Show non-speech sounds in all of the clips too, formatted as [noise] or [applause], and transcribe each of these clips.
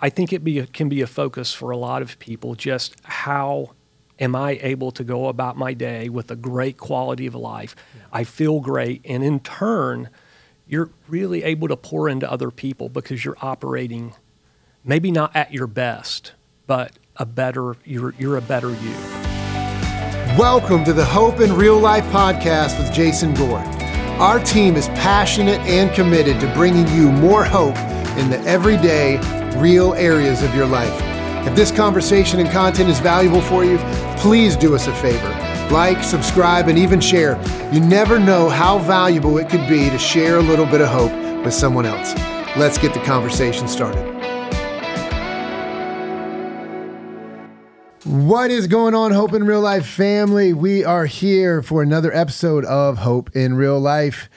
I think it be can be a focus for a lot of people. Just how am I able to go about my day with a great quality of life? I feel great, and in turn, you're really able to pour into other people because you're operating maybe not at your best, but a better you're you're a better you. Welcome to the Hope in Real Life podcast with Jason Gore. Our team is passionate and committed to bringing you more hope in the everyday, real areas of your life. If this conversation and content is valuable for you, please do us a favor. Like, subscribe, and even share. You never know how valuable it could be to share a little bit of hope with someone else. Let's get the conversation started. What is going on, Hope in Real Life family? We are here for another episode of Hope in Real Life.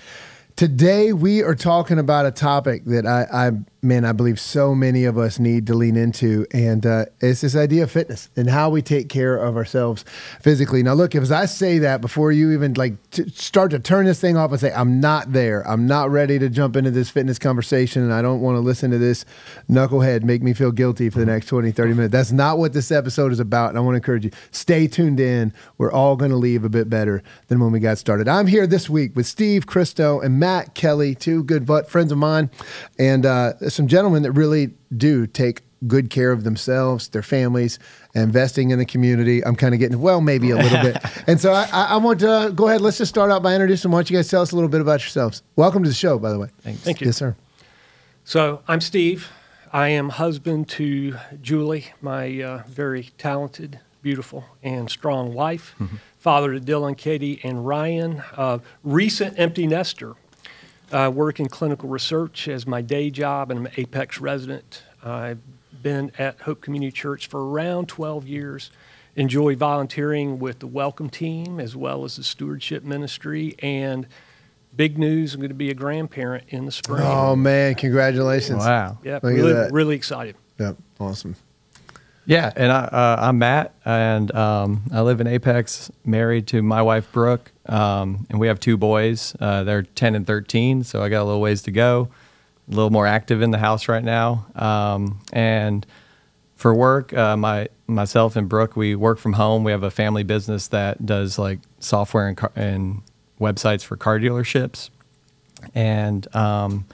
Today, we are talking about a topic that I, I man, I believe so many of us need to lean into, and uh, it's this idea of fitness and how we take care of ourselves physically. Now, look, as I say that before you even like t- start to turn this thing off and say, "I'm not there. I'm not ready to jump into this fitness conversation, and I don't want to listen to this knucklehead make me feel guilty for the next 20, 30 minutes." That's not what this episode is about, and I want to encourage you: stay tuned in. We're all going to leave a bit better than when we got started. I'm here this week with Steve Chriscoe and Matt Kelley, two good butt friends of mine, and. Uh, some gentlemen that really do take good care of themselves, their families, investing in the community. I'm kind of getting, well, maybe a little bit. [laughs] And so I, I, want to go ahead. Let's just start out by introducing. Why don't you guys tell us a little bit about yourselves? Welcome to the show, by the way. Thanks. Thank you. Yes, sir. So I'm Steve. I am husband to Julie, my uh, very talented, beautiful, and strong wife. Mm-hmm. Father to Dylan, Katie, and Ryan. Uh, recent empty nester. I work in clinical research as my day job, and I'm an Apex resident. I've been at Hope Community Church for around 12 years. Enjoy volunteering with the Welcome Team as well as the Stewardship Ministry. And big news, I'm going to be a grandparent in the spring. Oh, man, congratulations. Wow. Yep, really, really excited. Yep, awesome. Yeah, and I, uh, I'm Matt, and um, I live in Apex, married to my wife Brooke, um, and we have two boys. Uh, they're 10 and 13, so I got a little ways to go. A little more active in the house right now, um, and for work, uh, my myself and Brooke, we work from home. We have a family business that does like software and, car- and websites for car dealerships, and um,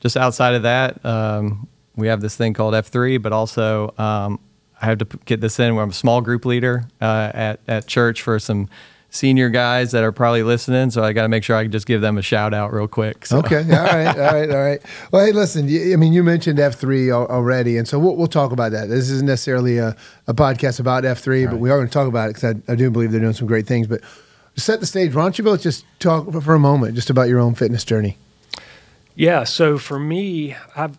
just outside of that, um, we have this thing called F3, but also um, I have to get this in where I'm a small group leader uh, at, at church for some senior guys that are probably listening. So I got to make sure I can just give them a shout out real quick. So. Okay. All right. All right. All right. [laughs] Well, hey, listen, I mean, you mentioned F3 already. And so we'll, we'll talk about that. This isn't necessarily a, a podcast about F3, right. but we are going to talk about it because I, I do believe they're doing some great things. But to set the stage, why don't you both just talk for a moment just about your own fitness journey? Yeah. So for me, I've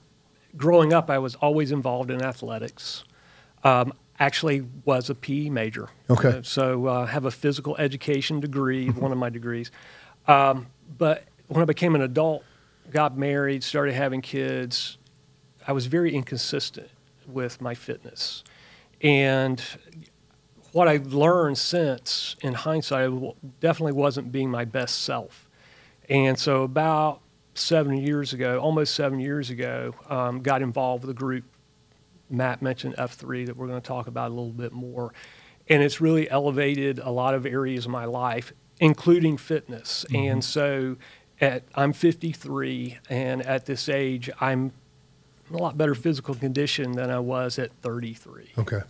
growing up, I was always involved in athletics. Um, actually was a PE major. Okay. Uh, so I uh, have a physical education degree, one of my degrees. Um, but when I became an adult, got married, started having kids, I was very inconsistent with my fitness. And what I've learned since, in hindsight, definitely wasn't being my best self. And so about seven years ago, almost seven years ago, um, got involved with a group Matt mentioned F3 that we're going to talk about a little bit more. And it's really elevated a lot of areas of my life, including fitness. Mm-hmm. And so at, I'm 53, and at this age, I'm in a lot better physical condition than I was at 33. Okay.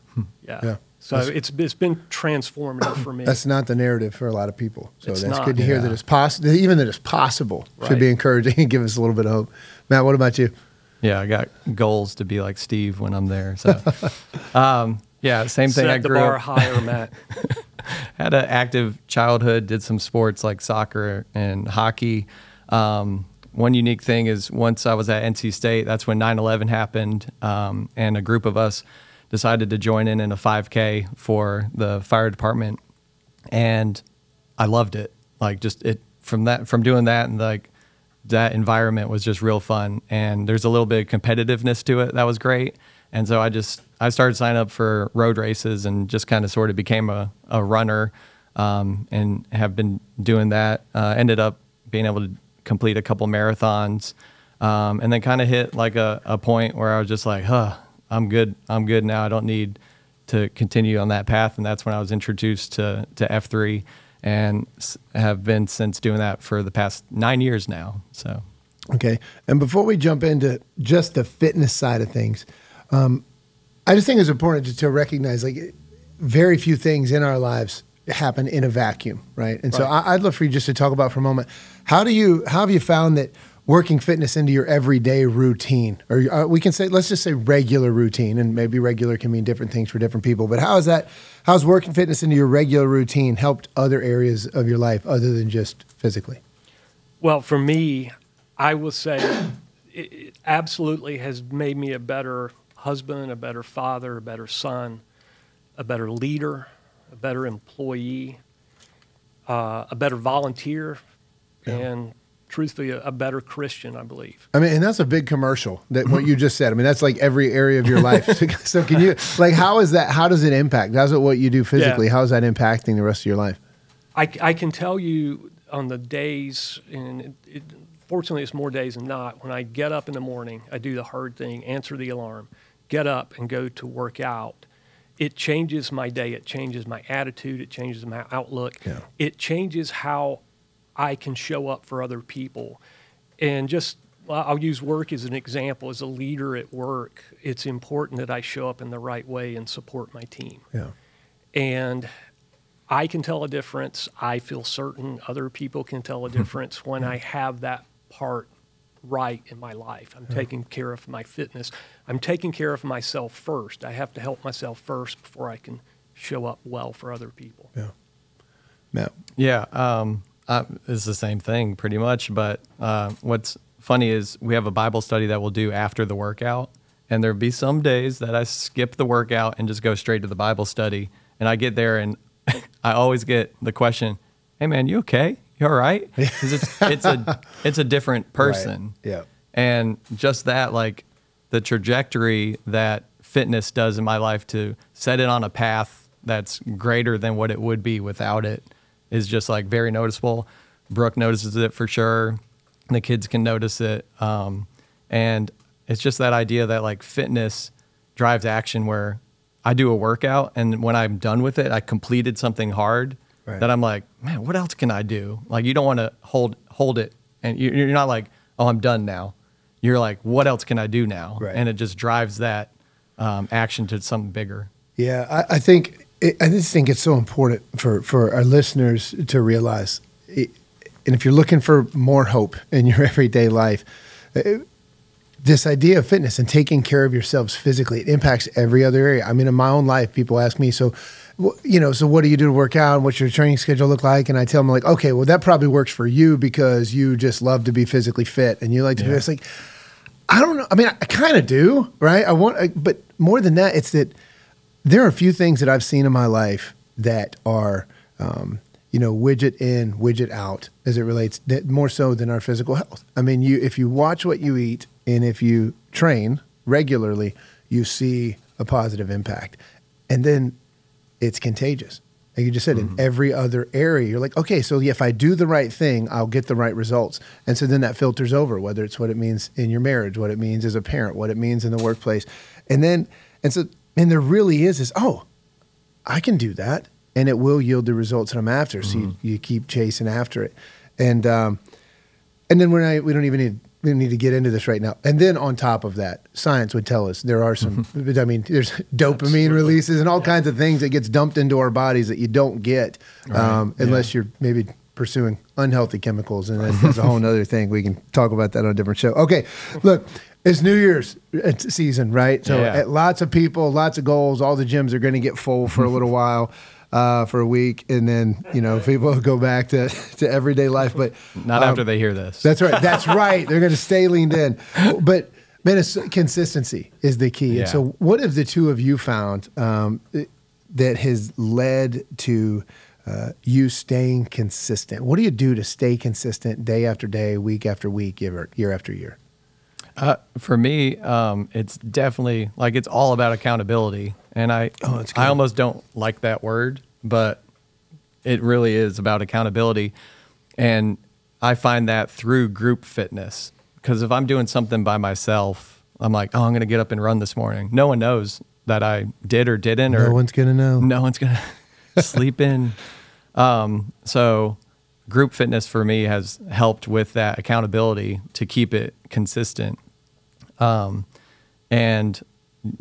Yeah. Yeah. So it's it's been transformative for me. That's not the narrative for a lot of people. So it's that's not, good to hear yeah. that it's possible. Even that it's possible right. should be encouraging and give us a little bit of hope. Matt, what about you? Yeah, I got goals to be like Steve when I'm there. So, [laughs] um, yeah, same thing. Set I grew the bar up, higher, [laughs] Matt. had an active childhood. Did some sports like soccer and hockey. Um, one unique thing is once I was at NC State, that's when 9/11 happened, um, and a group of us decided to join in in a 5K for the fire department, and I loved it. Like just it from that from doing that and like that environment was just real fun and there's a little bit of competitiveness to it that was great and so i just i started signing up for road races and just kind of sort of became a, a runner um, and have been doing that uh, ended up being able to complete a couple marathons um, and then kind of hit like a, a point where i was just like huh I'm good. I'm good now. I don't need to continue on that path. And that's when I was introduced to to F3, and have been since doing that for the past nine years now. So Okay. And before we jump into just the fitness side of things, um, I just think it's important to, to recognize like very few things in our lives happen in a vacuum, right? And so Right. I, I'd love for you just to talk about for a moment how do you how have you found that working fitness into your everyday routine, or uh, we can say let's just say regular routine, and maybe regular can mean different things for different people. But how is that? How's working fitness into your regular routine helped other areas of your life other than just physically? Well, for me, I will say it, it absolutely has made me a better husband, a better father, a better son, a better leader, a better employee, uh, a better volunteer, and truthfully, a, a better Christian, I believe. I mean, and that's a big commercial that what you just said. I mean, that's like every area of your [laughs] life. [laughs] so, can you like how is that? How does it impact? How's it what you do physically? Yeah. How is that impacting the rest of your life? I, I can tell you on the days, and it, it, fortunately, it's more days than not. When I get up in the morning, I do the hard thing, answer the alarm, get up and go to work out. It changes my day. It changes my attitude. It changes my outlook. Yeah. It changes how I can show up for other people. And just, I'll use work as an example. As a leader at work, it's important that I show up in the right way and support my team Yeah. and I can tell a difference. I feel certain other people can tell a difference when I have that part right in my life. I'm taking care of my fitness. I'm taking care of myself first. I have to help myself first before I can show up well for other people. Yeah. Matt. Yeah, um, uh, it's the same thing pretty much. But uh, what's funny is we have a Bible study that we'll do after the workout, and there'll be some days that I skip the workout and just go straight to the Bible study. And I get there, and [laughs] I always get the question, "Hey, man, you okay? You all right?" 'Cause it's it's a [laughs] it's a different person. Yeah. And just that, like the trajectory that fitness does in my life to set it on a path that's greater than what it would be without it is just like very noticeable. Brooke notices it for sure. The kids can notice it. Um, and it's just that idea that like fitness drives action where I do a workout and when I'm done with it, I completed something hard Right. that I'm like, man, what else can I do? Like you don't want to hold hold it and you- you're not like, oh, I'm done now. You're like, what else can I do now? Right. And it just drives that um, action to something bigger. Yeah, I, I think it, I just think it's so important for for our listeners to realize, it, and if you're looking for more hope in your [laughs] everyday life, uh, this idea of fitness and taking care of yourselves physically it impacts every other area. I mean, in my own life, people ask me, so. You know, so what do you do to work out? And what's your training schedule look like? And I tell them like, okay, well, that probably works for you because you just love to be physically fit and you like to. Yeah. It's like, I don't know. I mean, I, I kind of do, right? I want, I, but more than that, it's that there are a few things that I've seen in my life that are, um, you know, widget in, widget out, as it relates that more so than our physical health. I mean, you if you watch what you eat and if you train regularly, you see a positive impact, and then it's contagious. Like you just said, in every other area, you're like, okay, so if I do the right thing, I'll get the right results. And so then that filters over, whether it's what it means in your marriage, what it means as a parent, what it means in the workplace. And then, and so, and there really is this, oh, I can do that. And it will yield the results that I'm after. So you, you keep chasing after it. And, um, and then we're not, we don't even need we don't need to get into this right now. And then on top of that, science would tell us there are some. I mean, there's dopamine releases and all kinds of things that gets dumped into our bodies that you don't get um, unless you're maybe pursuing unhealthy chemicals, and that's a whole other thing. We can talk about that on a different show. Okay, look. It's New Year's uh, season, right? So Yeah. lots of people, lots of goals. All the gyms are going to get full for a [laughs] little while, uh, for a week, and then you know people go back to, [laughs] to everyday life. But Not um, after they hear this. that's right. That's [laughs] right. They're going to stay leaned in. But man, consistency is the key. Yeah. And so, what have the two of you found um, that has led to uh, you staying consistent? What do you do to stay consistent day after day, week after week, year, year after year? Uh, for me, um, it's definitely like it's all about accountability, and I Oh. I almost don't like that word, but it really is about accountability, and I find that through group fitness because if I'm doing something by myself, I'm like, oh, I'm going to get up and run this morning. No one knows that I did or didn't, or No one's gonna know. no one's gonna [laughs] sleep in. Um, so group fitness for me has helped with that accountability to keep it consistent. Um, and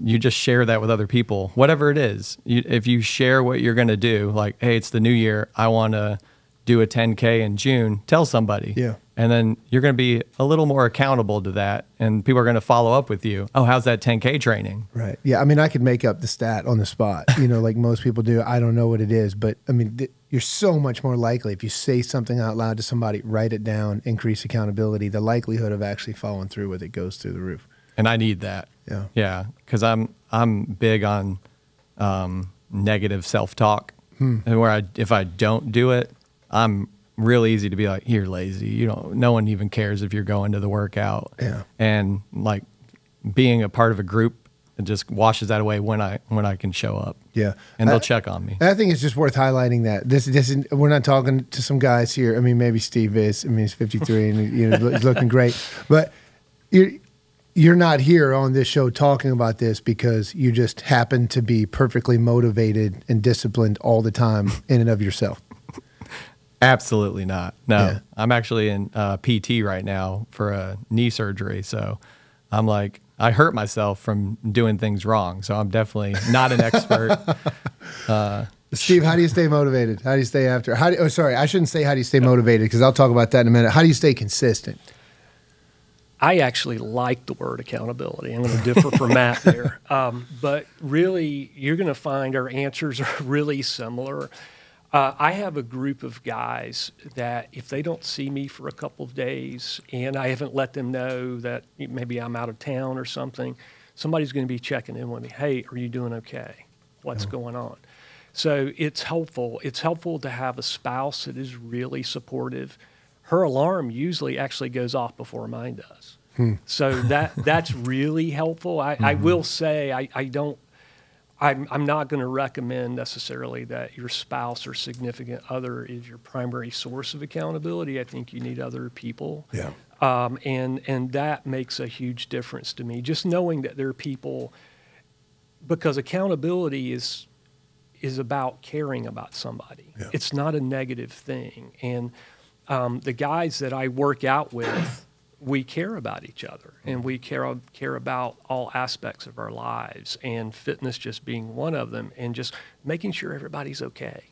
you just share that with other people, whatever it is. You, if you share what you're going to do, like, hey, it's the new year, I want to do a 10K in June, tell somebody. Yeah. And then you're going to be a little more accountable to that. And people are going to follow up with you. Oh, how's that 10K training? Right. Yeah. I mean, I could make up the stat on the spot, you know, like most people do. I don't know what it is, but I mean, th- you're so much more likely if you say something out loud to somebody, write it down, increase accountability, the likelihood of actually following through with it goes through the roof. And I need that. Yeah. yeah, because I'm I'm big on um, negative self talk, Hmm. and where I if I don't do it, I'm real easy to be like, "You're lazy." You know, no one even cares if you're going to the workout. Yeah. and like being a part of a group, it just washes that away when I when I can show up. Yeah. and they'll I- check on me. I think it's just worth highlighting that this this is, we're not talking to some guys here. I mean, maybe Steve is. I mean, he's 53 and you know he's looking great, but you're you're not here on this show talking about this because you just happen to be perfectly motivated and disciplined all the time in and of yourself. [laughs] Absolutely not. No, Yeah. I'm actually in uh, PT right now for a knee surgery. So I'm like, I hurt myself from doing things wrong. So I'm definitely not an expert. [laughs] Steve, how do you stay motivated? How do you stay after? How do, oh, sorry, I shouldn't say how do you stay motivated because I'll talk about that in a minute. How do you stay consistent? I actually like the word accountability. I'm going to differ from [laughs] Matt there. Um, but really, you're going to find our answers are [laughs] really similar. Uh, I have a group of guys that if they don't see me for a couple of days and I haven't let them know that maybe I'm out of town or something, somebody's going to be checking in with me. Hey, are you doing okay? What's going on? So it's helpful. It's helpful to have a spouse that is really supportive. Her alarm usually actually goes off before mine does. So that [laughs] that's really helpful. I, I will say I, I don't I'm, I'm not going to recommend necessarily that your spouse or significant other is your primary source of accountability. I think you need other people. Yeah. Um, and, and that makes a huge difference to me. Just knowing that there are people, because accountability is, is about caring about somebody. Yeah. It's not a negative thing. And um, the guys that I work out with, we care about each other and we care, care about all aspects of our lives and fitness just being one of them and just making sure everybody's okay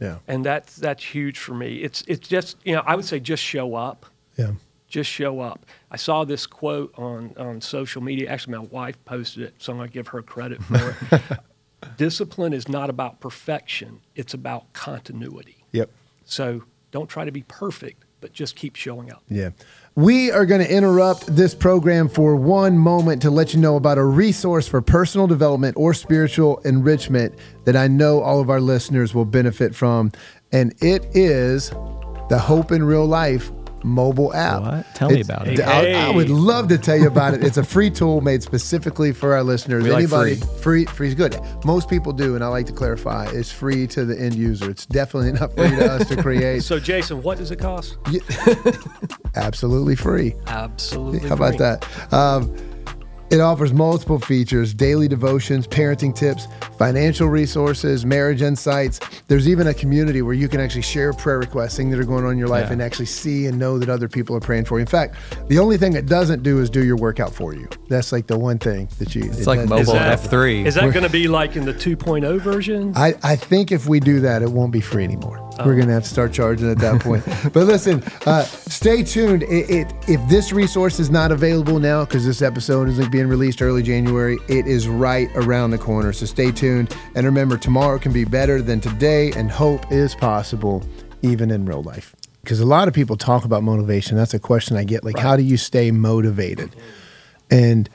Yeah. and that's that's huge for me. It's it's just you know I would say just show up, Yeah. just show up. I saw this quote on on social media. Actually, my wife posted it, so I'm gonna give her credit for it. [laughs] Discipline is not about perfection; it's about continuity. Yep. So don't try to be perfect, but just keep showing up. Yeah. We are going to interrupt this program for one moment to let you know about a resource for personal development or spiritual enrichment that I know all of our listeners will benefit from. And it is the Hope in Real Life mobile app. What? Tell me about it. I, I would love to tell you about it. It's a free tool made specifically for our listeners. We like Anybody free. free free is good. Most people do, and I like to clarify, it's free to the end user. It's definitely not free to us to [laughs] create. So Jason, what does it cost? [laughs] Absolutely free. Absolutely. How about that? Um, it offers multiple features daily devotions, parenting tips, financial resources, marriage insights. There's even a community where you can actually share prayer requests, things that are going on in your life, Yeah. and actually see and know that other people are praying for you. In fact, the only thing it doesn't do is do your workout for you. That's like the one thing that you. It's like mobile F3. Is that going to be like in the 2.0 version? I, I think if we do that, it won't be free anymore. We're going to have to start charging at that [laughs] point. but listen, uh, stay tuned. It, it, if this resource is not available now, because this episode is being released early January, it is right around the corner. So stay tuned. And remember, tomorrow can be better than today, and hope is possible even in real life. Because a lot of people talk about motivation. That's a question I get like, how do you stay motivated? And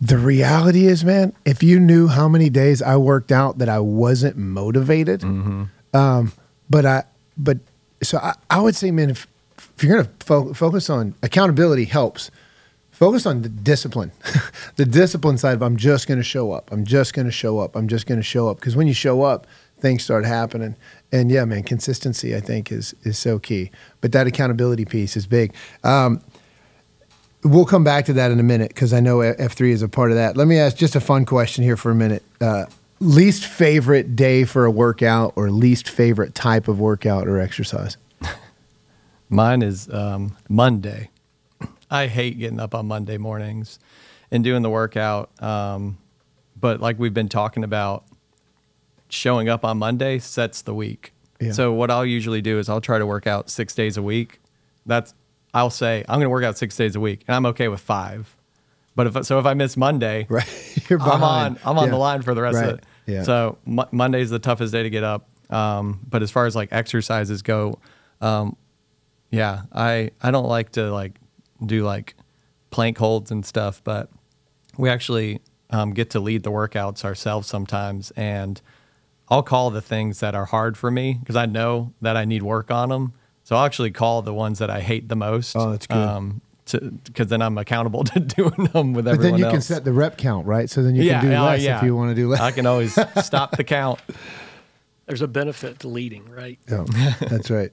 the reality is, man, if you knew how many days I worked out that I wasn't motivated, um, but I, but so I, I would say, man, if, if you're gonna fo- focus on accountability, helps. Focus on the discipline, [laughs] the discipline side of I'm just gonna show up. I'm just gonna show up. I'm just gonna show up. Because when you show up, things start happening. And yeah, man, consistency I think is is so key. But that accountability piece is big. Um, we'll come back to that in a minute because I know F3 is a part of that. Let me ask just a fun question here for a minute. Uh, least favorite day for a workout or least favorite type of workout or exercise? [laughs] Mine is um, Monday. I hate getting up on Monday mornings and doing the workout. Um, but like we've been talking about, showing up on Monday sets the week. Yeah. So what I'll usually do is I'll try to work out six days a week. That's I'll say I'm going to work out six days a week, and I'm okay with five. But if so, if I miss Monday, [laughs] right, You're I'm on. I'm on Yeah. the line for the rest Right. of it. Yeah. So Mo- Monday's the toughest day to get up. Um, but as far as like exercises go, um, yeah, I I don't like to like do like plank holds and stuff, but we actually um, get to lead the workouts ourselves sometimes, and I'll call the things that are hard for me because I know that I need work on them. So I'll actually call the ones that I hate the most. Oh, that's good. Um, because then I'm accountable [laughs] to doing them with everyone. But then you else. can set the rep count, right? So then you can do oh, less if you want to do less. I can always stop the count. [laughs] There's a benefit to leading, right? Yeah, [laughs] that's right.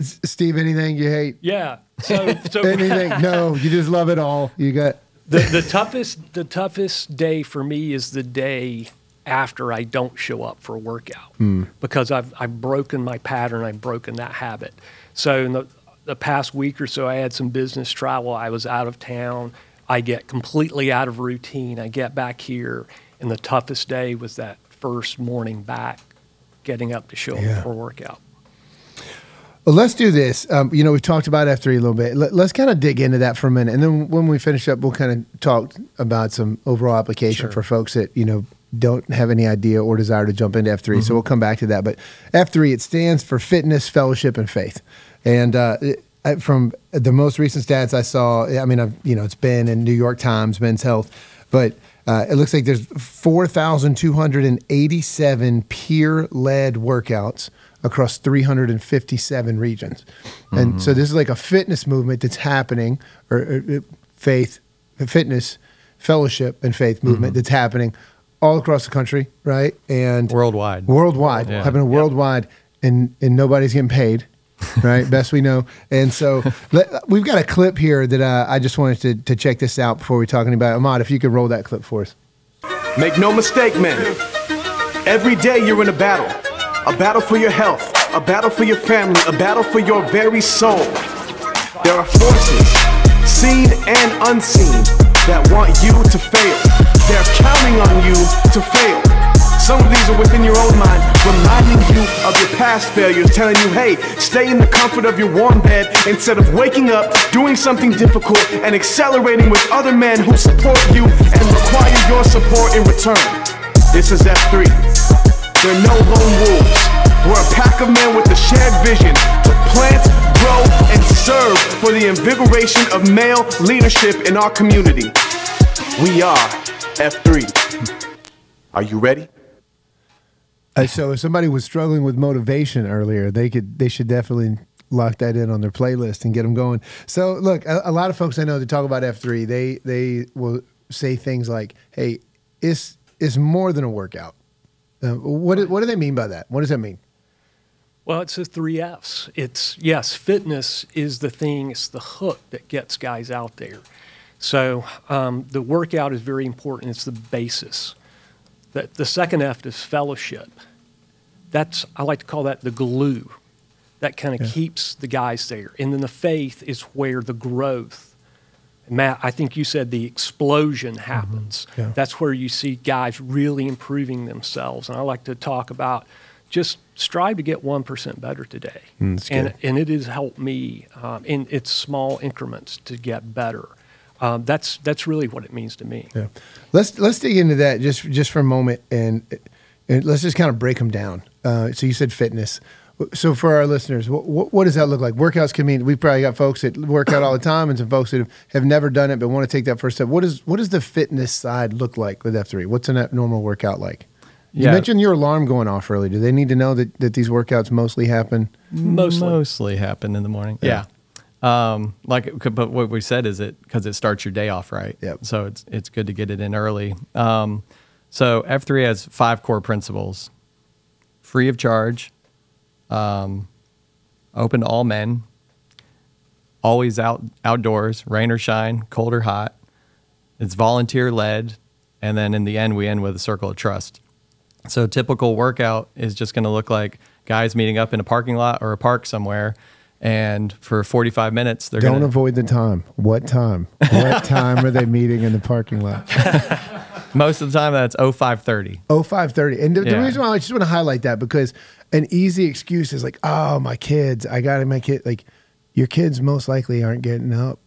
S- Steve, anything you hate? Yeah. So, so [laughs] Anything? no, you just love it all. You got the, the toughest the toughest day for me is the day after I don't show up for a workout hmm. because I've I've broken my pattern, I've broken that habit. So in the the past week or so I had some business travel, I was out of town. I get completely out of routine. I get back here and the toughest day was that first morning back getting up to show Yeah. up for a workout. Well, let's do this. Um, you know, we've talked about F3 a little bit. Let, us kind of dig into that for a minute. And then when we finish up, we'll kind of talk about some overall application Sure. for folks that, you know, don't have any idea or desire to jump into F3. So we'll come back to that. But F3, it stands for fitness, fellowship, and faith. And uh, it- I- from the most recent stats I saw, I mean, I've, you know, it's been in New York Times, Men's Health, but uh, it looks like there's 4,287 peer-led workouts across 357 regions. And so this is like a fitness movement that's happening, or, or, uh, faith, fitness, fellowship, and faith movement that's happening all across the country, right? And Worldwide. worldwide, Yeah. happening worldwide, and and nobody's getting paid, right? Best we know. And so [laughs] let, we've got a clip here that uh, I just wanted to, to check this out before we talking about it. Ahmad, if you could roll that clip for us. Make no mistake, men. Every day you're in a battle. A battle for your health, a battle for your family, a battle for your very soul. There are forces, seen and unseen, that want you to fail. They're counting on you to fail. Some of these are within your own mind, reminding you of your past failures, telling you, hey, stay in the comfort of your warm bed instead of waking up, doing something difficult, and accelerating with other men who support you and require your support in return. This is F3. They're no lone wolves. We're a pack of men with a shared vision to plant, grow, and serve for the invigoration of male leadership in our community. We are F3. Are you ready? Uh, so if somebody was struggling with motivation earlier, they could they should definitely lock that in on their playlist and get them going. So look, a, a lot of folks I know that talk about F three, they they will say things like, "Hey, it's it's more than a workout." Uh, what do- what do they mean by that? What does that mean? Well, it's the three F's. It's yes, fitness is the thing. It's the hook that gets guys out there. So um, the workout is very important. It's the basis. The, the second F is fellowship. That's I like to call that the glue that kind of keeps the guys there. And then the faith is where the growth. Matt, I think you said the explosion happens. Yeah. That's where you see guys really improving themselves. And I like to talk about just strive to get 1% better today. Mm, and, and it has helped me um, in its small increments to get better. Um, that's, that's really what it means to me. Yeah. Let's let's dig into that just just for a moment and, and let's just kind of break them down. Uh, so you said fitness. So for our listeners, what, what, what does that look like? Workouts can mean we've probably got folks that work out all the time and some folks that have, have never done it but want to take that first step. What is what does the fitness side look like with F three? What's a normal workout like? You Yeah. mentioned your alarm going off early. Do they need to know that, that these workouts mostly happen? Mostly. mostly happen in the morning. Yeah. Yeah. Um, like, but what we said is it because it starts your day off right. Yep. So it's it's good to get it in early. Um, so F three has five core principles: free of charge, um, open to all men, always out outdoors, rain or shine, cold or hot. It's volunteer led, and then in the end, we end with a circle of trust. So, a typical workout is just going to look like guys meeting up in a parking lot or a park somewhere, and for 45 minutes, they're Don't going to avoid the time. What time? What [laughs] time are they meeting in the parking lot? [laughs] most of the time that's 0530. Oh, 530. And the, the reason why I just want to highlight that because an easy excuse is like, oh, my kids, I got to my kid. Like, your kids most likely aren't getting up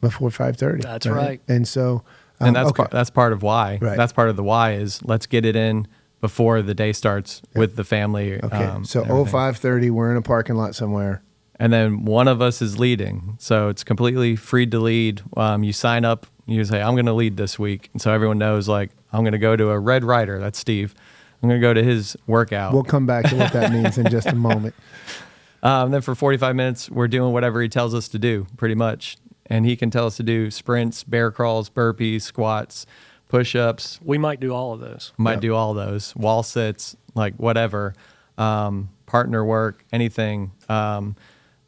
before 530. That's right. And so, um, and that's okay. part, that's part of why. Right. That's part of the why is let's get it in before the day starts with the family. Okay. um, so, and oh, 530, we're in a parking lot somewhere. and then one of us is leading. So it's completely free to lead. Um, you sign up, you say, I'm going to lead this week. And so everyone knows, like, I'm going to go to a Red Rider. That's Steve. I'm going to go to his workout. We'll come back to what that means in just a [laughs] moment. Um, then for 45 minutes, we're doing whatever he tells us to do, pretty much. And he can tell us to do sprints, bear crawls, burpees, squats, push ups, We might do all of those. might Yep. do all those wall sits like whatever um, partner work anything um,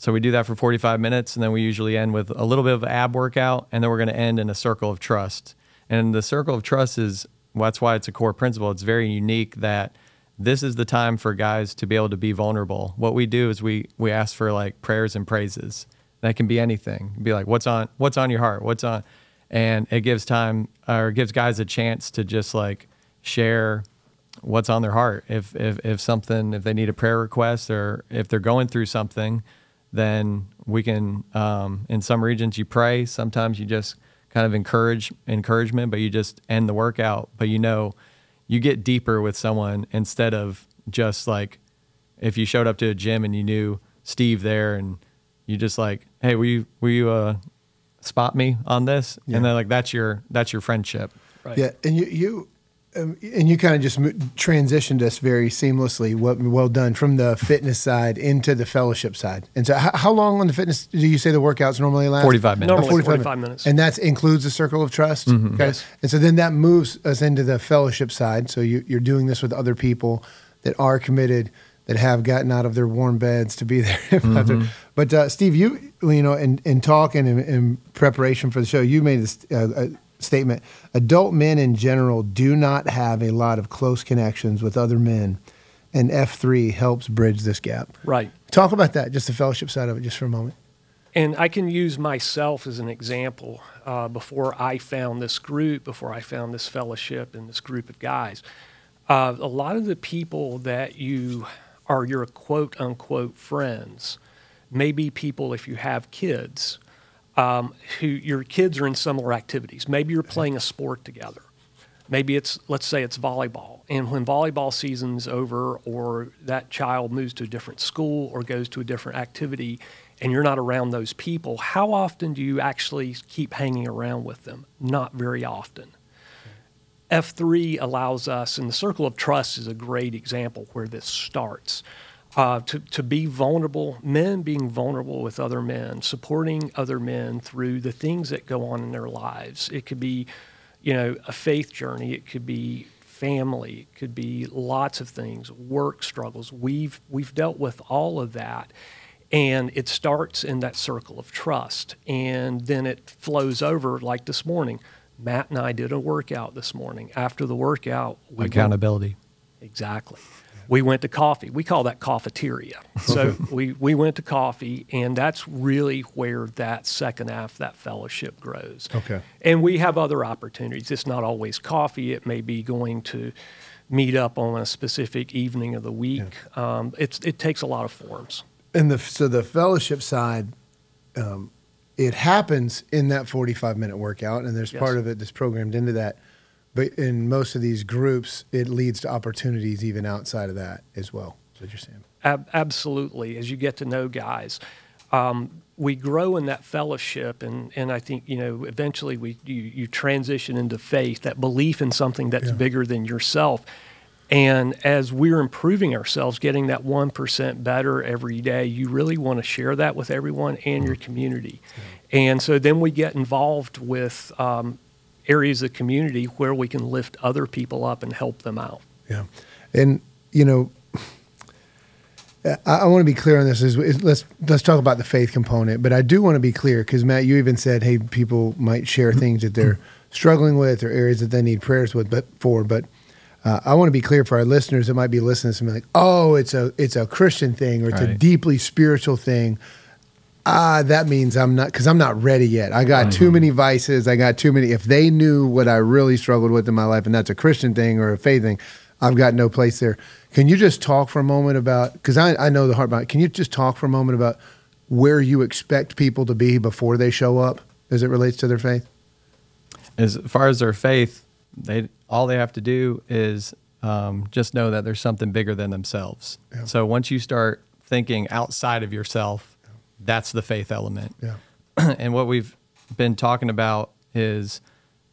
so we do that for 45 minutes and then we usually end with a little bit of ab workout and then we're going to end in a circle of trust. And the circle of trust is well, that's why it's a core principle. It's very unique that this is the time for guys to be able to be vulnerable. What we do is we we ask for like prayers and praises. That can be anything. Be like what's on what's on your heart? What's on and it gives time or gives guys a chance to just like share what's on their heart. If if if something, if they need a prayer request or if they're going through something, then we can. Um, in some regions, you pray. Sometimes you just kind of encourage encouragement, but you just end the workout. But you know, you get deeper with someone instead of just like if you showed up to a gym and you knew Steve there and you just like, hey, will you will you uh, spot me on this? Yeah. And then like that's your that's your friendship. Right. Yeah, and you you um, and you kind of just transitioned us very seamlessly. Well, well done from the fitness side into the fellowship side. And so, how, how long on the fitness do you say the workouts normally last? 45 minutes. Oh, Normally 45 minutes. and that includes the circle of trust. Okay, Yes. and so then that moves us into the fellowship side. So you, you're doing this with other people that are committed. That have gotten out of their warm beds to be [laughs] there, but uh, Steve, you you know, in, in talking in, in preparation for the show, you made this uh, a statement: adult men in general do not have a lot of close connections with other men, and F three helps bridge this gap. Right. Talk about that, just the fellowship side of it, just for a moment. And I can use myself as an example. Uh, before I found this group, before I found this fellowship and this group of guys, uh, a lot of the people that you are your quote unquote friends may be people, if you have kids, um, who your kids are in similar activities. Maybe you're playing a sport together. Maybe it's, let's say it's volleyball. And when volleyball season's over, or that child moves to a different school or goes to a different activity, and you're not around those people, how often do you actually keep hanging around with them? Not very often. F3 allows us, and the circle of trust is a great example where this starts. Uh, to, to be vulnerable, men being vulnerable with other men, supporting other men through the things that go on in their lives. It could be, you know, a faith journey. It could be family. It could be lots of things, work struggles. We've, we've dealt with all of that. And it starts in that circle of trust. And then it flows over, like this morning. Matt and I did a workout this morning. After the workout, we went- Accountability. Exactly. We went to coffee. We call that cafeteria. So we, we went to coffee, and that's really where that second half, that fellowship grows. Okay. And we have other opportunities. It's not always coffee. It may be going to meet up on a specific evening of the week. Um, it's, it takes a lot of forms. And the so the fellowship side, um, it happens in that forty-five minute workout, and there's Yes. part of it that's programmed into that. But in most of these groups, it leads to opportunities even outside of that as well. Is what you're saying? Ab- absolutely. As you get to know guys, um, we grow in that fellowship, and, and I think you know eventually we you, you transition into faith, that belief in something that's Yeah. bigger than yourself. And as we're improving ourselves, getting that one percent better every day, you really want to share that with everyone and your community. And so then we get involved with um, areas of community where we can lift other people up and help them out. Yeah, and you know, I, I want to be clear on this. Is, is let's let's talk about the faith component, but I do want to be clear because Matt, you even said, hey, people might share things that they're struggling with or areas that they need prayers with, but for, but. Uh, I want to be clear for our listeners that might be listening to me like, oh, it's a it's a Christian thing or it's a deeply spiritual thing. Ah, that means I'm not because I'm not ready yet. I got too many vices. I got too many. If they knew what I really struggled with in my life, and that's a Christian thing or a faith thing, I've got no place there. Can you just talk for a moment about? Because I, I know the heart about. Can you just talk for a moment about where you expect people to be before they show up as it relates to their faith? as far as their faith, they all they have to do is um, just know that there's something bigger than themselves. Yeah. So once you start thinking outside of yourself, that's the faith element. Yeah. [clears throat] and what we've been talking about is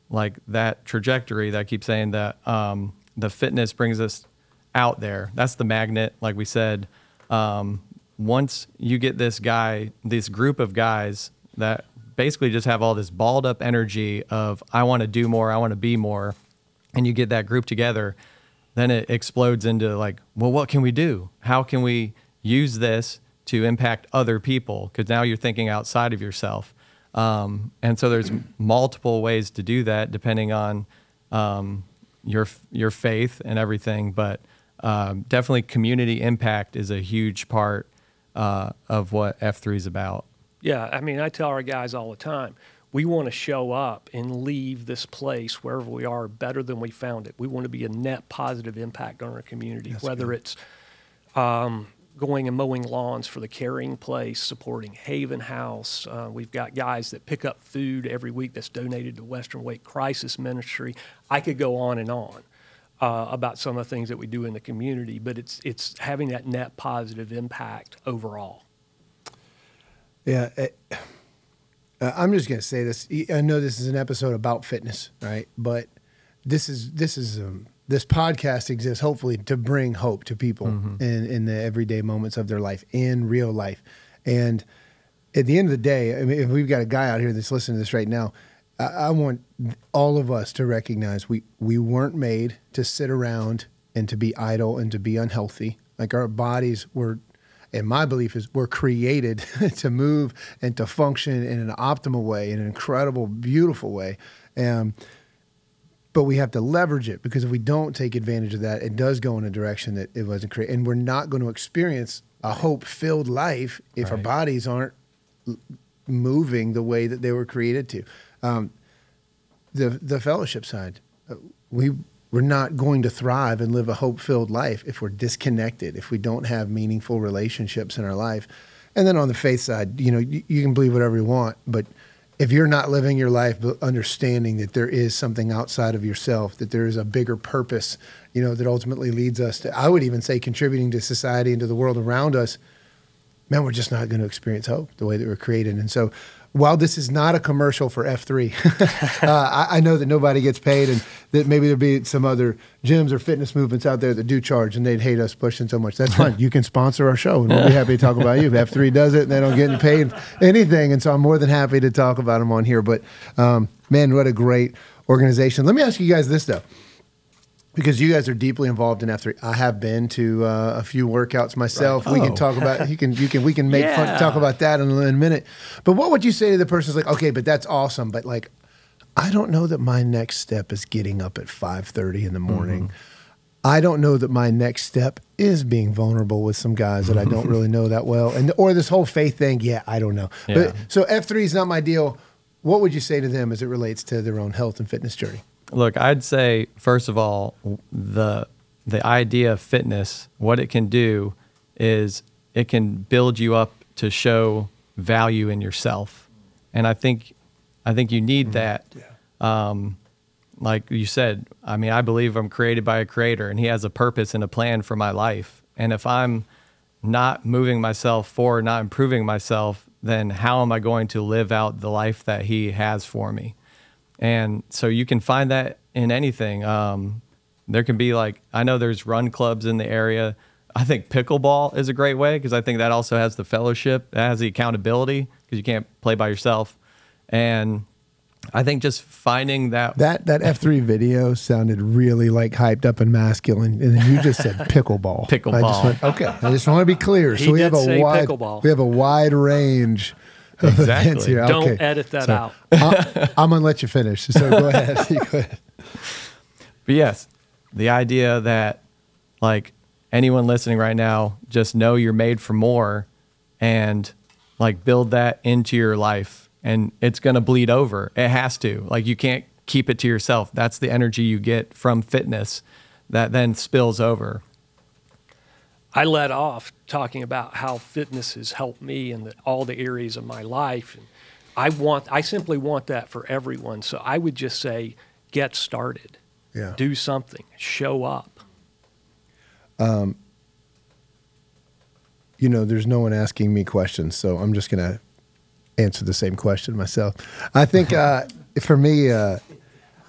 like that trajectory that I keep saying that um, the fitness brings us out there. That's the magnet, like we said. Um, once you get this guy, this group of guys that basically just have all this balled up energy of I want to do more, I want to be more, and you get that group together, then it explodes into like, well, what can we do? How can we use this to impact other people? Because now you're thinking outside of yourself. Um, and so there's multiple ways to do that depending on um, your your faith and everything. But um, definitely, community impact is a huge part uh, of what F3 is about. Yeah, I mean, I tell our guys all the time, we want to show up and leave this place wherever we are better than we found it. We want to be a net positive impact on our community, whether it's um, going and mowing lawns for the Caring Place, supporting Haven House. Uh, we've got guys that pick up food every week that's donated to Western Wake Crisis Ministry. I could go on and on. Uh, about some of the things that we do in the community, but it's it's having that net positive impact overall. Yeah, eh, uh, I'm just gonna say this. I know this is an episode about fitness, right? But this is this is um, this podcast exists hopefully to bring hope to people in in the everyday moments of their life in real life. And at the end of the day, I mean, if we've got a guy out here that's listening to this right now, I, I want all of us to recognize we we weren't made to sit around and to be idle and to be unhealthy. Like our bodies were and my belief is we're created [laughs] to move and to function in an optimal way, in an incredible, beautiful way. Um, but we have to leverage it because if we don't take advantage of that, it does go in a direction that it wasn't created. And we're not going to experience a hope filled life if our bodies aren't moving the way that they were created to. Um, the the fellowship side, uh, we we're not going to thrive and live a hope filled life if we're disconnected, if we don't have meaningful relationships in our life. And then on the faith side, you know, you, you can believe whatever you want, but if you're not living your life but understanding that there is something outside of yourself, that there is a bigger purpose, you know, that ultimately leads us to, I would even say, contributing to society and to the world around us, man, we're just not going to experience hope the way that we're created. And so, while this is not a commercial for F3, [laughs] uh, I, I know that nobody gets paid and that maybe there'll be some other gyms or fitness movements out there that do charge and they'd hate us pushing so much. That's fine. you can sponsor our show and we'll be happy to talk about you. If F3 does it and they don't get paid anything. And so I'm more than happy to talk about them on here. But um, man, what a great organization. Let me ask you guys this though because you guys are deeply involved in F3. I have been to uh, a few workouts myself. We can Oh. talk about you can you can we can make fun [laughs] talk about that in, a- in a minute. But what would you say to the person who's like, okay, but that's awesome, but like, I don't know that my next step is getting up at five thirty in the morning. I don't know that my next step is being vulnerable with some guys that I don't [laughs] really know that well, and or this whole faith thing. Yeah, I don't know. Yeah. But so F three is not my deal. What would you say to them as it relates to their own health and fitness journey? Look, I'd say first of all, the the idea of fitness, what it can do is it can build you up to show value in yourself, and I think I think you need that. Yeah. Um, like you said, I mean, I believe I'm created by a creator, and He has a purpose and a plan for my life. And if I'm not moving myself forward, not improving myself, then how am I going to live out the life that He has for me? And so you can find that in anything. Um, there can be like, I know there's run clubs in the area. I think pickleball is a great way because I think that also has the fellowship, that has the accountability because you can't play by yourself. And I think just finding that That that F three video sounded really like hyped up and masculine, and you just said [laughs] pickleball. I just Pickleball. went, okay, I just want to be clear. He so we did have a say wide pickleball. we have a wide range of Exactly. events here. Don't okay. edit that So, out. I, I'm gonna let you finish. So go [laughs] ahead. [laughs] Go ahead. But yes, the idea that like anyone listening right now, just know you're made for more and like build that into your life and it's going to bleed over. It has to. Like you can't keep it to yourself. That's the energy you get from fitness that then spills over. I led off talking about how fitness has helped me in the, all the areas of my life. And I want, I simply want that for everyone. So I would just say, get started. Yeah. Do something. Show up. Um, you know, there's no one asking me questions, so I'm just gonna answer the same question myself. I think uh, [laughs] for me, uh,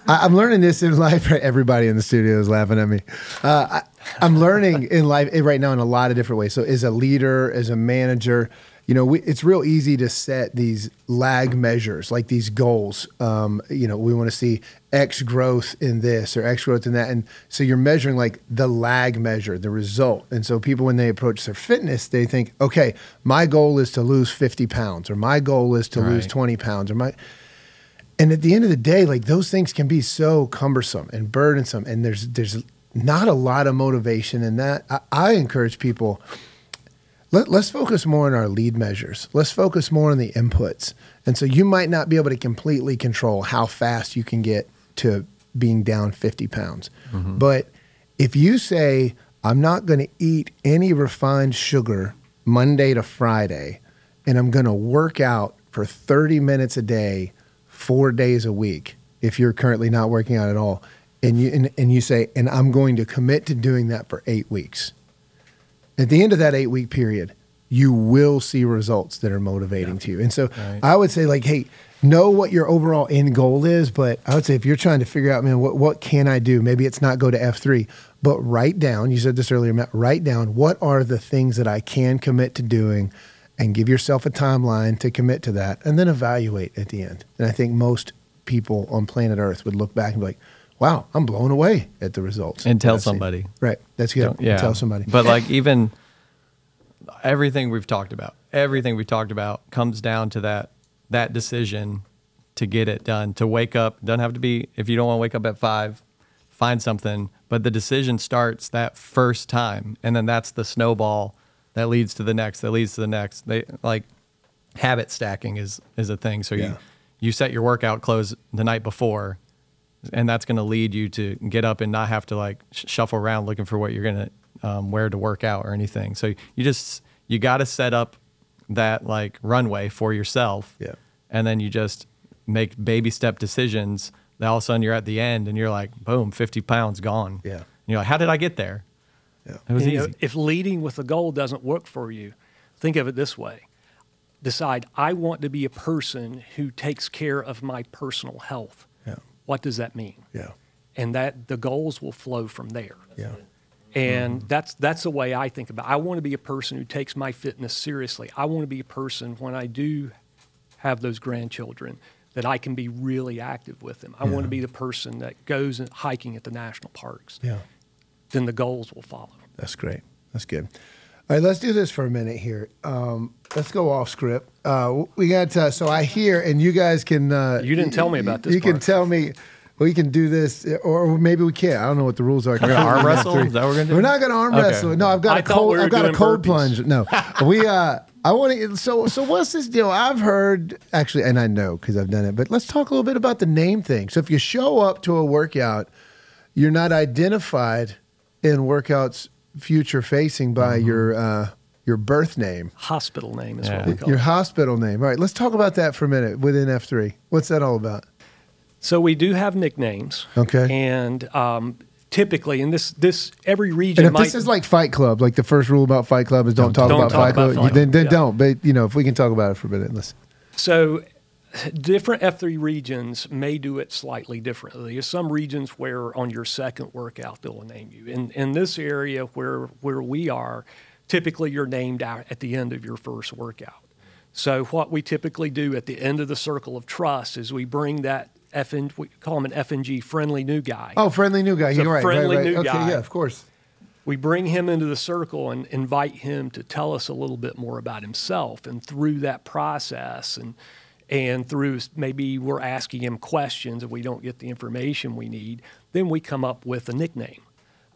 I, I'm learning this in life. Everybody in the studio is laughing at me. Uh, I, I'm learning in life eh, right now in a lot of different ways. So, as a leader, as a manager, you know, we, it's real easy to set these lag measures, like these goals. Um, you know, we want to see X growth in this or X growth in that, and so you're measuring like the lag measure, the result. And so people, when they approach their fitness, they think, okay, my goal is to lose 50 pounds, or my goal is to lose 20 pounds, or my and at the end of the day, like those things can be so cumbersome and burdensome, and there's there's not a lot of motivation in that. I, I encourage people. Let, let's focus more on our lead measures. Let's focus more on the inputs. And so you might not be able to completely control how fast you can get to being down 50 pounds. Mm-hmm. But if you say, I'm not going to eat any refined sugar Monday to Friday, and I'm going to work out for 30 minutes a day, four days a week, if you're currently not working out at all, and you, and, and you say, and I'm going to commit to doing that for eight weeks at the end of that eight week period, you will see results that are motivating to you. And so Right. I would say, like, hey, know what your overall end goal is. But I would say if you're trying to figure out, man, what, what can I do? Maybe it's not go to F3, but write down, you said this earlier, Matt, write down what are the things that I can commit to doing and give yourself a timeline to commit to that and then evaluate at the end. And I think most people on planet Earth would look back and be like, wow, I'm blown away at the results. And tell that I've seen." somebody. Right. That's good. Don't- yeah. Tell somebody. But like even everything we've talked about, everything we've talked about comes down to that that decision to get it done. To wake up doesn't have to be if you don't want to wake up at five, find something. But the decision starts that first time, and then that's the snowball that leads to the next, that leads to the next. They like habit stacking is is a thing. So Yeah. you you set your workout clothes the night before and that's going to lead you to get up and not have to like sh- shuffle around looking for what you're going to um, wear to work out or anything. So you just you got to set up that like runway for yourself. Yeah. And then you just make baby step decisions. That all of a sudden you're at the end and you're like, boom, 50 pounds gone. Yeah. And you're like, how did I get there? Yeah. It was You know, easy. if leading with a goal doesn't work for you, think of it this way decide, I want to be a person who takes care of my personal health. Yeah. What does that mean? Yeah. And that the goals will flow from there. Yeah. And that's that's the way I think about. It. I want to be a person who takes my fitness seriously. I want to be a person when I do have those grandchildren that I can be really active with them. I want to be the person that goes hiking at the national parks. Yeah. Then the goals will follow. That's great. That's good. All right, let's do this for a minute here. Um, let's go off script. Uh, we got uh, so I hear, and you guys can. Uh, You didn't tell me about this You can tell me. We can do this, or, or maybe we can't. I don't know what the rules are. We're gonna arm wrestle? Is that what we're gonna do? We're not going to arm Okay. wrestle. No, I've got I a cold. we I've got a cold burpees. plunge. No, [laughs] we. Uh, I want to. So, so what's this deal? I've heard actually, and I know because I've done it. But let's talk a little bit about the name thing. So, if you show up to a workout, you're not identified in workouts future facing by Mm-hmm. your uh, your birth name, Hospital name is Yeah. what we call your it. hospital name. All right, let's talk about that for a minute within F three. What's that all about? So we do have nicknames. Okay. And um, typically, in this this every region And if might this is like Fight Club, like the first rule about Fight Club is don't, talk don't about talk Fight about Club, Fight then, Club, then yeah. don't. But you know, if we can talk about it for a minute, let's. So, different F3 regions may do it slightly differently. There's some regions where on your second workout they'll name you. In in this area where where we are, typically you're named out at the end of your first workout. So what we typically do at the end of the circle of trust is we bring that FN, we call him an FNG friendly new guy. Oh, friendly new guy. You're right. friendly right, right. new okay, guy. yeah, of course. we bring him into the circle and invite him to tell us a little bit more about himself and through that process and and through maybe we're asking him questions and we don't get the information we need then we come up with a nickname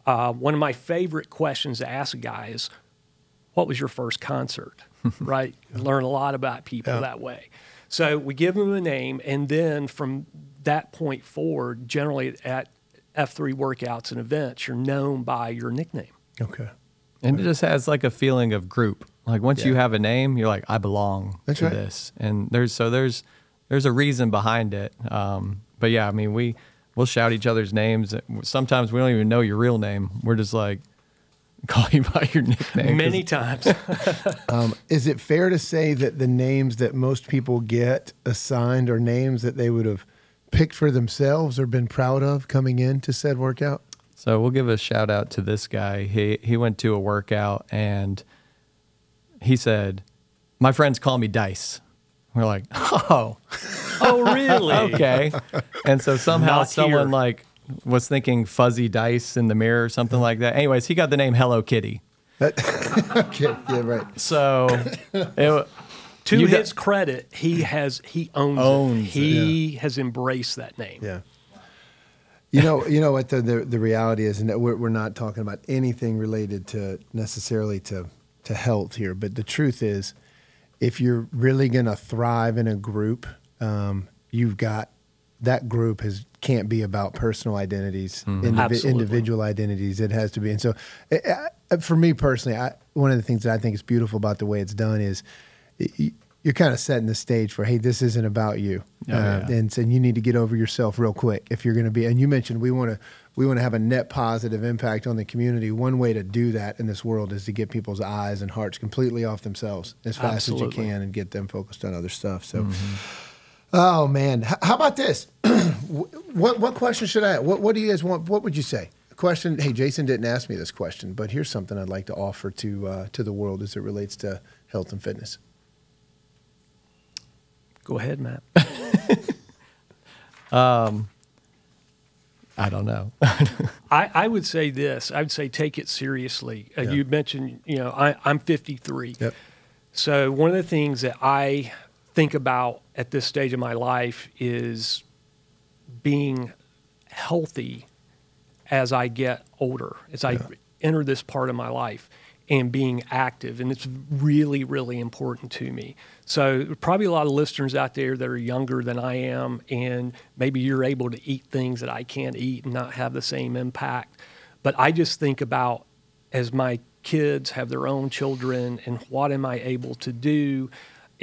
uh, one of my favorite questions to ask a guy is what was your first concert [laughs] right learn a lot about people Yeah. that way so we give them a name and then from that point forward generally at f3 workouts and events you're known by your nickname Okay. And it just has like a feeling of group. Like once you have a name, you're like, I belong That's to right. this. And there's so there's there's a reason behind it. Um, but yeah, I mean we we'll shout each other's names. Sometimes we don't even know your real name. We're just like [laughs] call you by your nickname many times [laughs] Um, is it fair to say that the names that most people get assigned are names that they would have picked for themselves or been proud of coming into said workout? So we'll give a shout out to this guy. He he went to a workout and he said, "My friends call me Dice." We're like, [laughs] "Oh, oh really okay." And so somehow Not someone here. like was thinking fuzzy dice in the mirror or something like that. Anyways, he got the name Hello Kitty. [laughs] Okay, yeah, right. So it, to You his got- credit he has he owns, Owns it it, he has embraced that name Yeah. You know, you know what the, the the reality is, and that we're we're not talking about anything related to necessarily to to health here, but the truth is, if you're really going to thrive in a group, um, you've got that group has can't be about personal identities, indivi- individual identities. It has to be, and so uh, uh, for me personally, I, one of the things that I think is beautiful about the way it's done is. y- You're kind of setting the stage for, hey, this isn't about you, Oh, uh, yeah. and saying you need to get over yourself real quick if you're going to be. And you mentioned we want to we want to have a net positive impact on the community. One way to do that in this world is to get people's eyes and hearts completely off themselves as fast as you can and get them focused on other stuff. So, oh man, H- how about this? [clears throat] what what question should I? What what do you guys want? What would you say? A question. Hey, Jason didn't ask me this question, but here's something I'd like to offer to uh, to the world as it relates to health and fitness. go ahead matt [laughs] um, I don't know. [laughs] I, I would say this i would say take it seriously uh, Yeah. you mentioned you know I, i'm 53 Yep. So one of the things that I think about at this stage of my life is being healthy as I get older, as I enter this part of my life and being active. And it's really, really important to me. So probably a lot of listeners out there that are younger than I am, and maybe you're able to eat things that I can't eat and not have the same impact. But I just think about as my kids have their own children and what am I able to do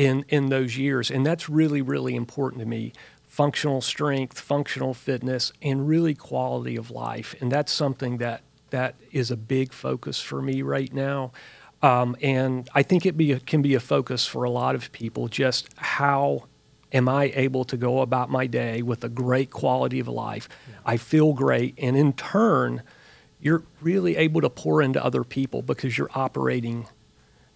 in in those years. And that's really really important to me. Functional strength functional fitness and really quality of life. And that's something that that is a big focus for me right now. Um, and I think it be can be a focus for a lot of people just how am I able to go about my day with a great quality of life? I feel great. And in turn you're really able to pour into other people because you're operating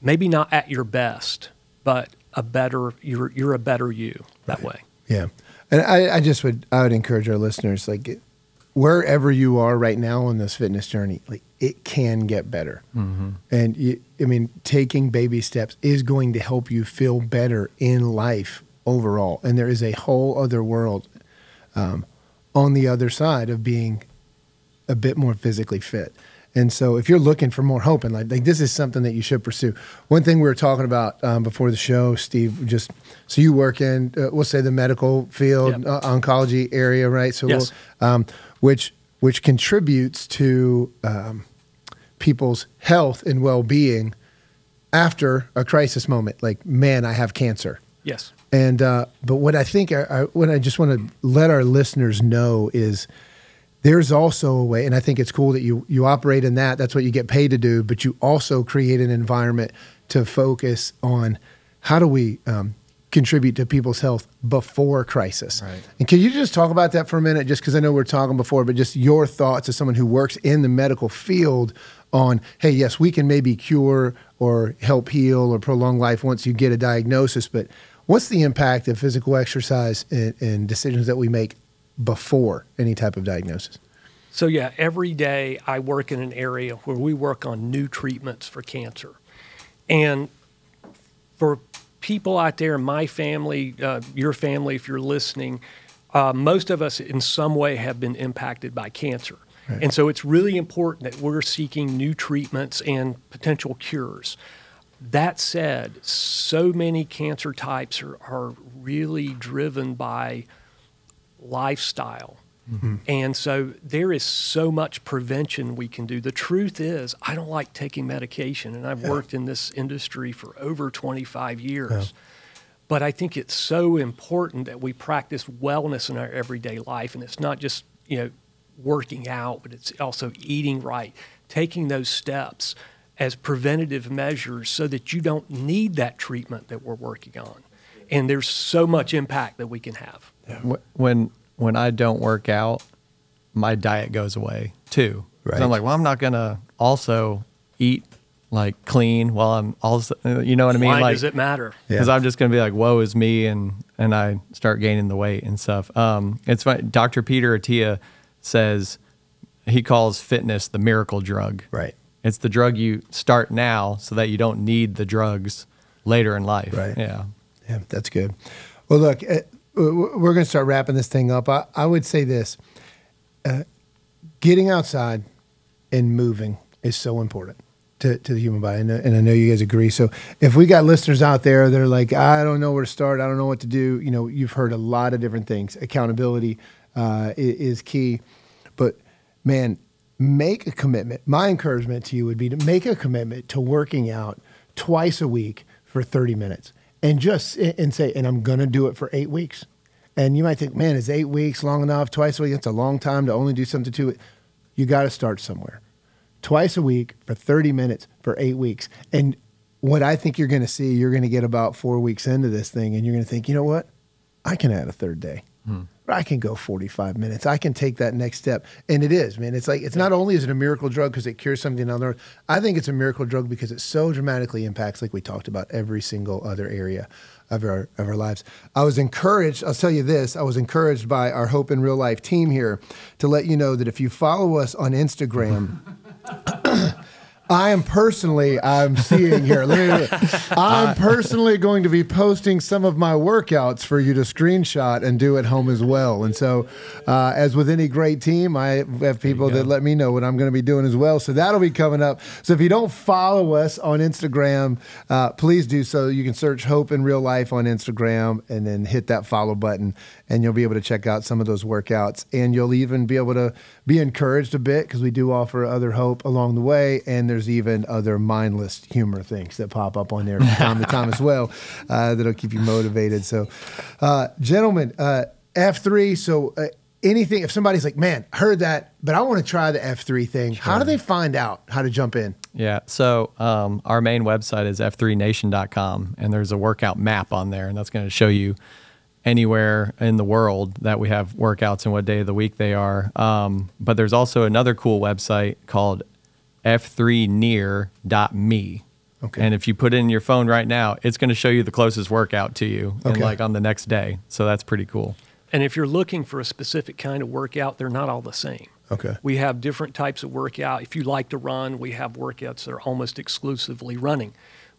maybe not at your best, but a better you're you're a better you that way. Yeah, and I, I just would I would encourage our listeners like wherever you are right now on this fitness journey, like it can get better, and you, I mean taking baby steps is going to help you feel better in life overall. And there is a whole other world um, on the other side of being a bit more physically fit. And so, if you're looking for more hope in life, like this is something that you should pursue. One thing we were talking about um, before the show, Steve, just so you work in, uh, we'll say the medical field, Yep. uh, oncology area, right? So, Yes. we'll, um, which which contributes to um, people's health and well being after a crisis moment. Like, man, I have cancer. Yes. And uh, but what I think, I, I, what I just want to let our listeners know is there's also a way, and I think it's cool that you you operate in that. That's what you get paid to do. But you also create an environment to focus on how do we um, contribute to people's health before crisis. Right. And can you just talk about that for a minute, just because I know we're talking before, but just your thoughts as someone who works in the medical field on, hey, yes, we can maybe cure or help heal or prolong life once you get a diagnosis, but what's the impact of physical exercise and, and decisions that we make before any type of diagnosis? So yeah, every day I work in an area where we work on new treatments for cancer, and for people out there, my family, uh, your family, if you're listening, uh, most of us in some way have been impacted by cancer. And so it's really important that we're seeking new treatments and potential cures. That said, so many cancer types are, are really driven by lifestyle. Mm-hmm. And so there is so much prevention we can do. The truth is, I don't like taking medication, and I've worked in this industry for over 25 years. But I think it's so important that we practice wellness in our everyday life, and it's not just you know working out, but it's also eating right, taking those steps as preventative measures so that you don't need that treatment that we're working on. And there's so much impact that we can have. Wh- when when I don't work out, my diet goes away too. Right. I'm like, well, I'm not gonna also eat like clean while I'm also, you know what I mean? Why like, does it matter? Yeah. because I'm just gonna be like, woe is me, and and I start gaining the weight and stuff. Um, it's funny. Dr. Peter Attia says he calls fitness the miracle drug. Right. It's the drug you start now so that you don't need the drugs later in life. Right. Yeah. Yeah, that's good. Well, look, w- we're going to start wrapping this thing up. I, I would say this uh, getting outside and moving is so important to, to the human body. And, and I know you guys agree. So if we got listeners out there that are like, I don't know where to start, I don't know what to do, you know, you've heard a lot of different things. Accountability uh, is key. But man, make a commitment. My encouragement to you would be to make a commitment to working out twice a week for 30 minutes and just and say, and I'm going to do it for eight weeks. And you might think, man, is eight weeks long enough? Twice a week, that's a long time to only do something to it. You got to start somewhere. Twice a week for 30 minutes for eight weeks. And what I think you're going to see, you're going to get about four weeks into this thing, and you're going to think, you know what? I can add a third day. Hmm. I can go 45 minutes. I can take that next step. And it is, man. It's like, it's not only is it a miracle drug because it cures something on the I think it's a miracle drug because it so dramatically impacts, like we talked about, every single other area of our, of our lives. I was encouraged, I'll tell you this, I was encouraged by our Hope in Real Life team here to let you know that if you follow us on Instagram, [laughs] I am personally, I'm seeing here. Look at it. I'm personally going to be posting some of my workouts for you to screenshot and do at home as well. And so, uh, as with any great team, I have people that let me know what I'm going to be doing as well. So that'll be coming up. So if you don't follow us on Instagram, uh, please do so. You can search Hope in Real Life on Instagram and then hit that follow button, and you'll be able to check out some of those workouts. And you'll even be able to be encouraged a bit because we do offer other hope along the way. And there's even other mindless humor things that pop up on there from time to time as well uh, that'll keep you motivated. So, uh, gentlemen, uh, F3. So, uh, anything, if somebody's like, man, heard that, but I want to try the F3 thing, how do they find out how to jump in? Yeah. So um, our main website is f3nation.com, and there's a workout map on there, and that's going to show you anywhere in the world that we have workouts and what day of the week they are. Um, but there's also another cool website called f3near.me. Okay. And if you put it in your phone right now, it's going to show you the closest workout to you, and like on the next day. So that's pretty cool. And if you're looking for a specific kind of workout, they're not all the same. Okay. We have different types of workout. If you like to run, we have workouts that are almost exclusively running.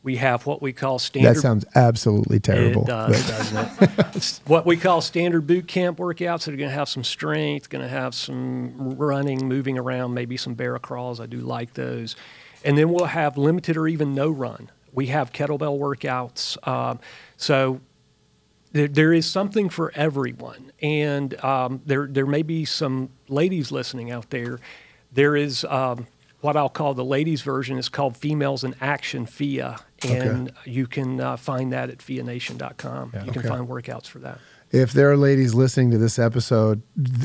We have what we call standard. That sounds absolutely terrible. It does, doesn't it? It's what we call standard boot camp workouts that are going to have some strength, going to have some running, moving around, maybe some bear crawls. I do like those. And then we'll have limited or even no run. We have kettlebell workouts. Um, so there, there is something for everyone. And um, there, there may be some ladies listening out there. There is um, what I'll call the ladies' version is called Females in Action, FIA. And you can uh, find that at fianation.com. You can Okay. find workouts for that. if there are ladies listening to this episode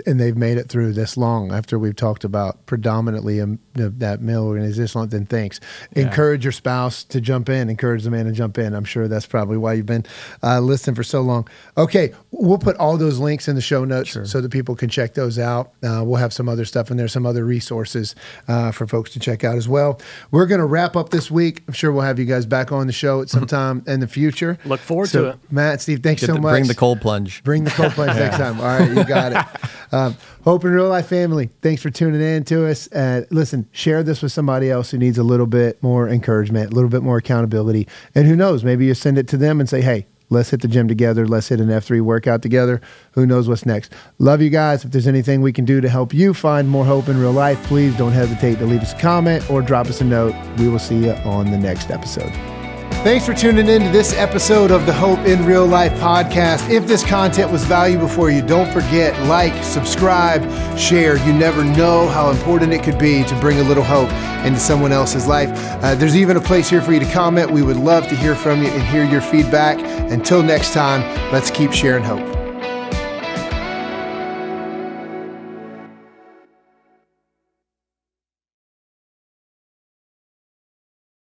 and they've made it through this long after we've talked about predominantly um, th- that male organization, then thanks. Encourage your spouse to jump in. Encourage the man to jump in. I'm sure that's probably why you've been uh, listening for so long. Okay, we'll put all those links in the show notes so that people can check those out. Uh, we'll have some other stuff in there, some other resources uh, for folks to check out as well. We're going to wrap up this week. I'm sure we'll have you guys back on the show at some [laughs] time in the future. Look forward So, to it. Matt, Steve, thanks Get so the- much. bring the cold plunge. Bring the cold plunge [laughs] next time. All right, you got it. [laughs] Um, Hope in Real Life family, thanks for tuning in to us. Uh, listen, share this with somebody else who needs a little bit more encouragement, a little bit more accountability. And who knows, maybe you send it to them and say, hey, let's hit the gym together. Let's hit an F3 workout together. Who knows what's next? Love you guys. If there's anything we can do to help you find more hope in real life, please don't hesitate to leave us a comment or drop us a note. We will see you on the next episode. Thanks for tuning in to this episode of the Hope in Real Life podcast. If this content was valuable for you, don't forget like, subscribe, share. You never know how important it could be to bring a little hope into someone else's life. Uh, there's even a place here for you to comment. We would love to hear from you and hear your feedback. Until next time, let's keep sharing hope.